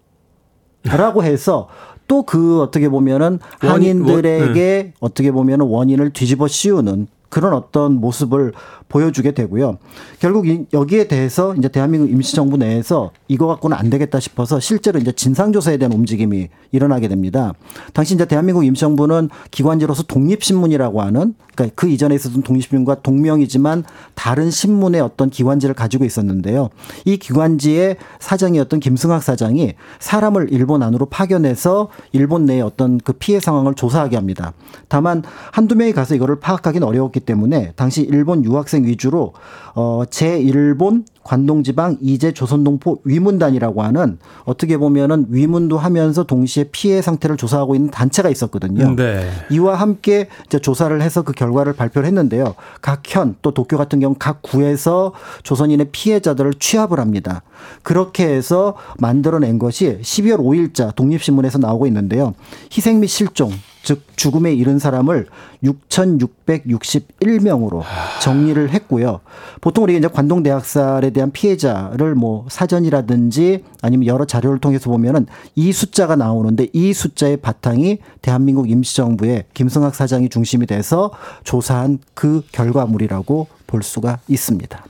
라고 해서 또 그 어떻게 보면은 한인들에게 어떻게 보면은 원인을 뒤집어 씌우는 그런 어떤 모습을 보여주게 되고요. 결국 이- 여기에 대해서 이제 대한민국 임시정부 내에서 이거 갖고는 안 되겠다 싶어서 실제로 이제 진상조사에 대한 움직임이 일어나게 됩니다. 당시 이제 대한민국 임시정부는 기관지로서 독립신문이라고 하는 그러니까 그 이전에 있었던 독립신문과 동명이지만 다른 신문의 어떤 기관지를 가지고 있었는데요. 이 기관지의 사장이었던 김승학 사장이 사람을 일본 안으로 파견해서 일본 내의 어떤 그 피해 상황을 조사하게 합니다. 다만 한두 명이 가서 이거를 파악하기는 어려웠기 때문에 당시 일본 유 학생 위주로 어 제일본 관동지방 이제 조선동포 위문단이라고 하는 어떻게 보면은 위문도 하면서 동시에 피해 상태를 조사하고 있는 단체가 있었거든요. 네. 이와 함께 이제 조사를 해서 그 결과를 발표를 했는데요. 각 현 또 도쿄 같은 경우 각 구에서 조선인의 피해자들을 취합을 합니다. 그렇게 해서 만들어낸 것이 12월 5일자 독립신문에서 나오고 있는데요. 희생 및 실종 즉 죽음에 이른 사람을 6,661명으로 정리를 했고요. 보통 우리가 이제 관동 대학살에 대한 피해자를 뭐 사전이라든지 아니면 여러 자료를 통해서 보면은 이 숫자가 나오는데 이 숫자의 바탕이 대한민국 임시정부의 김승학 사장이 중심이 돼서 조사한 그 결과물이라고 볼 수가 있습니다.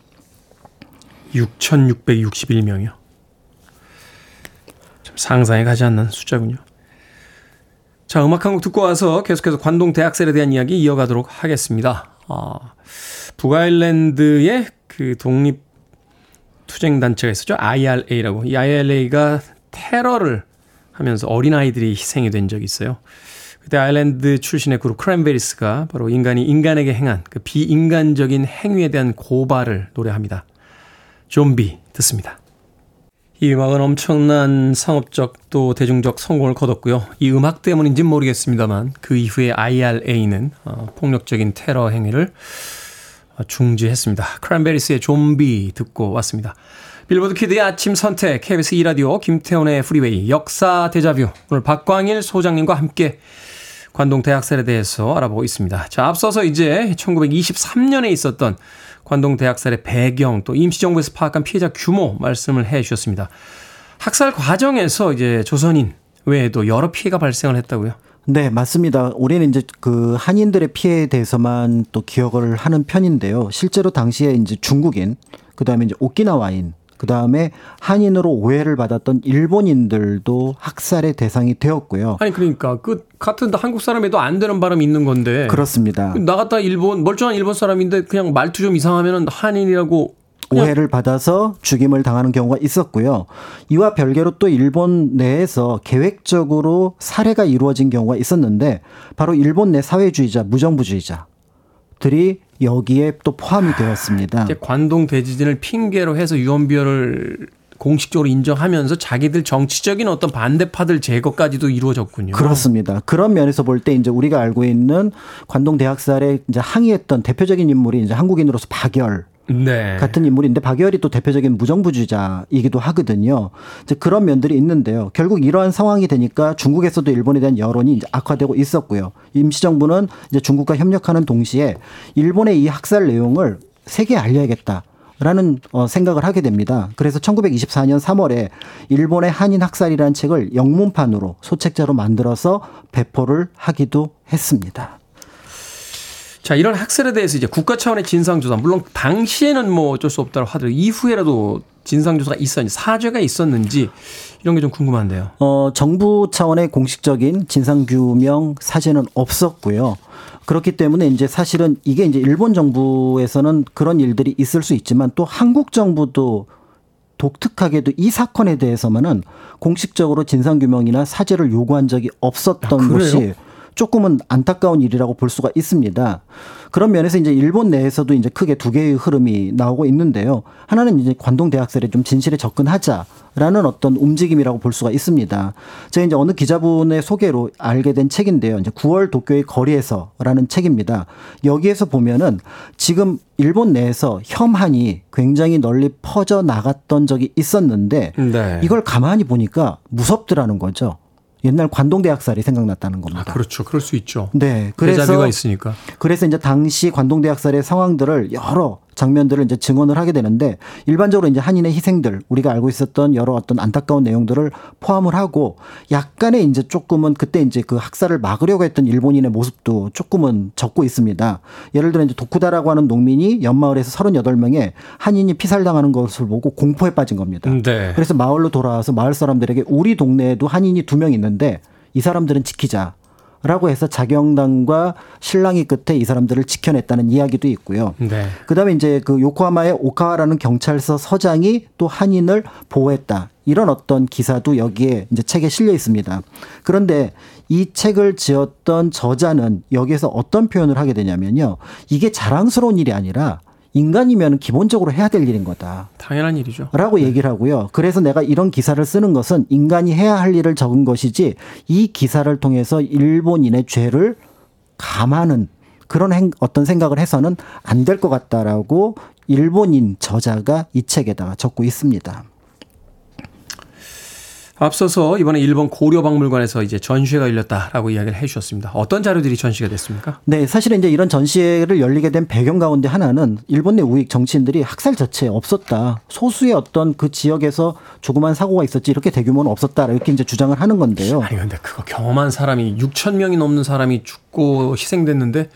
6,661명이요. 좀 상상에 가지 않는 숫자군요. 자, 음악 한 곡 듣고 와서 계속해서 관동 대학살에 대한 이야기 이어가도록 하겠습니다. 아, 북아일랜드의 그 독립 투쟁 단체가 있었죠. IRA라고. 이 IRA가 테러를 하면서 어린아이들이 희생이 된 적이 있어요. 그때 아일랜드 출신의 그룹 크랜베리스가 바로 인간이 인간에게 행한 그 비인간적인 행위에 대한 고발을 노래합니다. 좀비 듣습니다. 이 음악은 엄청난 상업적 또 대중적 성공을 거뒀고요. 이 음악 때문인지는 모르겠습니다만 그 이후에 IRA는 어, 폭력적인 테러 행위를 어, 중지했습니다. 크랜베리스의 좀비 듣고 왔습니다. 빌보드 키드의 아침 선택 KBS 2라디오 김태훈의 프리웨이 역사 데자뷰 오늘 박광일 소장님과 함께 관동 대학살에 대해서 알아보고 있습니다. 자, 앞서서 이제 1923년에 있었던 관동 대 학살의 배경 또 임시정부에서 파악한 피해자 규모 말씀을 해 주셨습니다. 학살 과정에서 이제 조선인 외에도 여러 피해가 발생을 했다고요. 네, 맞습니다. 우리는 이제 그 한인들의 피해에 대해서만 또 기억을 하는 편인데요. 실제로 당시에 이제 중국인, 그 다음에 이제 오키나와인, 그 다음에 한인으로 오해를 받았던 일본인들도 학살의 대상이 되었고요. 아니 그러니까 그 같은 한국 사람에도 안 되는 바람이 있는 건데 그렇습니다. 나갔다 일본 멀쩡한 일본 사람인데 그냥 말투 좀 이상하면은 한인이라고 오해를 받아서 죽임을 당하는 경우가 있었고요. 이와 별개로 또 일본 내에서 계획적으로 살해가 이루어진 경우가 있었는데 바로 일본 내 사회주의자, 무정부주의자들이 여기에 또 포함이 되었습니다. 관동 대지진을 핑계로 해서 유언비어를 공식적으로 인정하면서 자기들 정치적인 어떤 반대파들 제거까지도 이루어졌군요. 그렇습니다. 그런 면에서 볼 때 이제 우리가 알고 있는 관동 대학살에 이제 항의했던 대표적인 인물이 이제 한국인으로서 박열 네. 같은 인물인데 박열이 또 대표적인 무정부주의자이기도 하거든요. 이제 그런 면들이 있는데요. 결국 이러한 상황이 되니까 중국에서도 일본에 대한 여론이 이제 악화되고 있었고요. 임시정부는 이제 중국과 협력하는 동시에 일본의 이 학살 내용을 세계에 알려야겠다. 라는 어, 생각을 하게 됩니다. 그래서 1924년 3월에 일본의 한인 학살이라는 책을 영문판으로 소책자로 만들어서 배포를 하기도 했습니다. 자, 이런 학살에 대해서 이제 국가 차원의 진상조사, 물론 당시에는 뭐 어쩔 수 없다고 하더라도 이후에라도 진상조사가 있었는지, 사죄가 있었는지 이런 게 좀 궁금한데요. 어, 정부 차원의 공식적인 진상규명 사제는 없었고요. 그렇기 때문에 이제 사실은 이게 이제 일본 정부에서는 그런 일들이 있을 수 있지만 또 한국 정부도 독특하게도 이 사건에 대해서만은 공식적으로 진상규명이나 사죄를 요구한 적이 없었던 아? 것이 조금은 안타까운 일이라고 볼 수가 있습니다. 그런 면에서 이제 일본 내에서도 이제 크게 두 개의 흐름이 나오고 있는데요. 하나는 이제 관동 대학살에 좀 진실에 접근하자라는 어떤 움직임이라고 볼 수가 있습니다. 제가 이제 어느 기자분의 소개로 알게 된 책인데요. 이제 9월 도쿄의 거리에서라는 책입니다. 여기에서 보면은 지금 일본 내에서 혐한이 굉장히 널리 퍼져 나갔던 적이 있었는데 네. 이걸 가만히 보니까 무섭더라는 거죠. 옛날 관동 대학살이 생각났다는 아, 겁니다. 그렇죠. 그럴 수 있죠. 네. 그래서 대자뷰가 있으니까. 그래서 이제 당시 관동 대학살의 상황들을 여러 장면들을 이제 증언을 하게 되는데 일반적으로 이제 한인의 희생들 우리가 알고 있었던 여러 어떤 안타까운 내용들을 포함을 하고 약간의 이제 조금은 그때 이제 그 학살을 막으려고 했던 일본인의 모습도 조금은 적고 있습니다. 예를 들어 이제 도쿠다라고 하는 농민이 연마을에서 38명의 한인이 피살당하는 것을 보고 공포에 빠진 겁니다. 네. 그래서 마을로 돌아와서 마을 사람들에게 우리 동네에도 한인이 두 명 있는데 이 사람들은 지키자. 라고 해서 자경단과 신랑이 끝에 이 사람들을 지켜냈다는 이야기도 있고요. 네. 그다음에 이제 그 요코하마의 오카와라는 경찰서 서장이 또 한인을 보호했다. 이런 어떤 기사도 여기에 이제 책에 실려 있습니다. 그런데 이 책을 지었던 저자는 여기에서 어떤 표현을 하게 되냐면요. 이게 자랑스러운 일이 아니라 인간이면 기본적으로 해야 될 일인 거다. 당연한 일이죠. 라고 얘기를 하고요. 그래서 내가 이런 기사를 쓰는 것은 인간이 해야 할 일을 적은 것이지 이 기사를 통해서 일본인의 죄를 감하는 그런 행, 어떤 생각을 해서는 안 될 것 같다라고 일본인 저자가 이 책에다가 적고 있습니다. 앞서서 이번에 일본 고려박물관에서 이제 전시회가 열렸다라고 이야기를 해 주셨습니다. 어떤 자료들이 전시가 됐습니까? 네, 사실은 이제 이런 전시회를 열리게 된 배경 가운데 하나는 일본 내 우익 정치인들이 학살 자체에 없었다. 소수의 어떤 그 지역에서 조그만 사고가 있었지 이렇게 대규모는 없었다. 이렇게 이제 주장을 하는 건데요. 아니 근데 그거 경험한 사람이 6천 명이 넘는 사람이 죽고 희생됐는데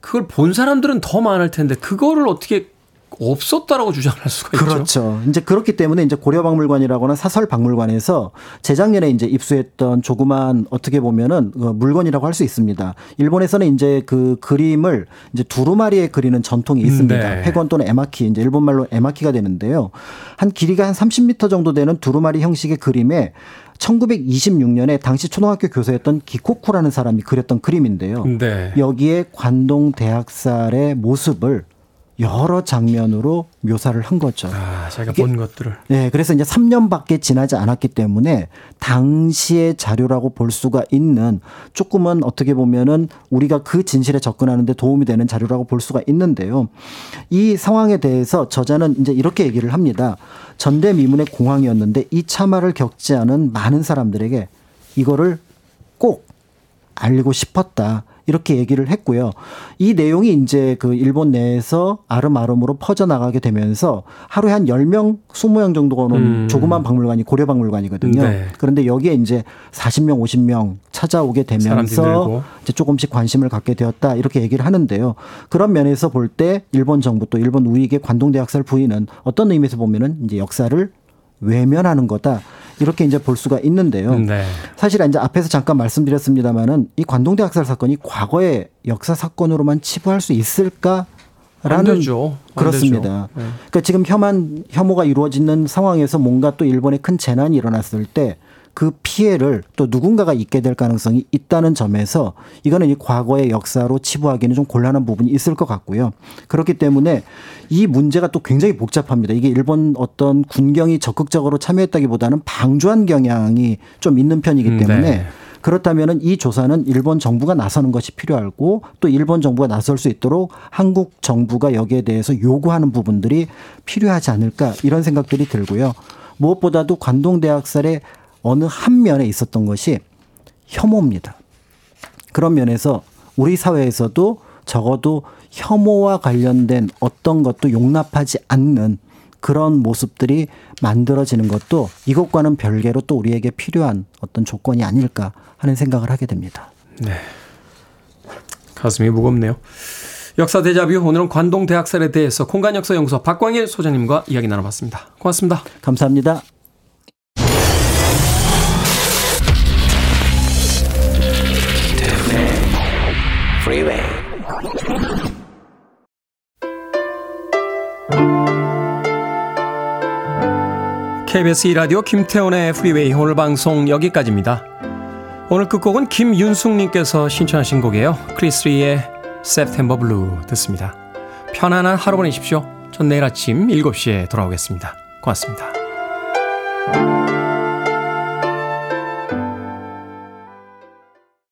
그걸 본 사람들은 더 많을 텐데 그거를 어떻게 없었다라고 주장할 수가 있죠? 그렇죠. 이제 그렇기 때문에 이제 고려박물관이라거나 사설박물관에서 재작년에 이제 입수했던 조그만 어떻게 보면은 어, 물건이라고 할 수 있습니다. 일본에서는 이제 그 그림을 이제 두루마리에 그리는 전통이 있습니다. 네. 회권 또는 에마키, 이제 일본말로 에마키가 되는데요. 한 길이가 한 30m 정도 되는 두루마리 형식의 그림에 1926년에 당시 초등학교 교사였던 기코쿠라는 사람이 그렸던 그림인데요. 네. 여기에 관동 대학살의 모습을 여러 장면으로 묘사를 한 거죠. 아, 자기가 이게- 본 것들을. 네, 그래서 이제 3년밖에 지나지 않았기 때문에 당시의 자료라고 볼 수가 있는 조금은 어떻게 보면은 우리가 그 진실에 접근하는데 도움이 되는 자료라고 볼 수가 있는데요. 이 상황에 대해서 저자는 이제 이렇게 얘기를 합니다. 전대미문의 공황이었는데 이 참화를 겪지 않은 많은 사람들에게 이거를 꼭 알고 싶었다. 이렇게 얘기를 했고요. 이 내용이 이제 그 일본 내에서 아름아름으로 퍼져나가게 되면서 하루에 한 10명, 20명 정도가 오는 음. 조그만 박물관이 고려 박물관이거든요. 네. 그런데 여기에 이제 40명, 50명 찾아오게 되면서. 이제 조금씩 관심을 갖게 되었다. 이렇게 얘기를 하는데요. 그런 면에서 볼 때 일본 정부 또 일본 우익의 관동대학살 부인은 어떤 의미에서 보면은 이제 역사를 외면하는 거다. 이렇게 이제 볼 수가 있는데요. 네. 사실 이제 앞에서 잠깐 말씀드렸습니다마는 이 관동대 학살 사건이 과거의 역사 사건으로만 치부할 수 있을까 라는 되죠. 안 그렇습니다. 네. 그러니까 지금 혐한 혐오가 이루어지는 상황에서 뭔가 또 일본에 큰 재난이 일어났을 때 그 피해를 또 누군가가 입게 될 가능성이 있다는 점에서 이거는 이 과거의 역사로 치부하기는 좀 곤란한 부분이 있을 것 같고요. 그렇기 때문에 이 문제가 또 굉장히 복잡합니다. 이게 일본 어떤 군경이 적극적으로 참여했다기보다는 방조한 경향이 좀 있는 편이기 음, 때문에 네. 그렇다면은 이 조사는 일본 정부가 나서는 것이 필요하고 또 일본 정부가 나설 수 있도록 한국 정부가 여기에 대해서 요구하는 부분들이 필요하지 않을까 이런 생각들이 들고요. 무엇보다도 관동대학살의 어느 한 면에 있었던 것이 혐오입니다. 그런 면에서 우리 사회에서도 적어도 혐오와 관련된 어떤 것도 용납하지 않는 그런 모습들이 만들어지는 것도 이것과는 별개로 또 우리에게 필요한 어떤 조건이 아닐까 하는 생각을 하게 됩니다. 가슴이 무겁네요. 역사 대자뷰 오늘은 관동 대학살에 대해서 공간 역사 연구소 박광일 소장님과 이야기 나눠봤습니다. 고맙습니다. 감사합니다. Freeway. KBS 2라디오 김태훈의 프리웨이 오늘 방송 여기까지입니다. 오늘 끝곡은 김윤숙님께서 신청하신 곡이에요. 크리스리의 September Blue 듣습니다. 편안한 하루 보내십시오. 전 내일 아침 7시에 돌아오겠습니다. 고맙습니다.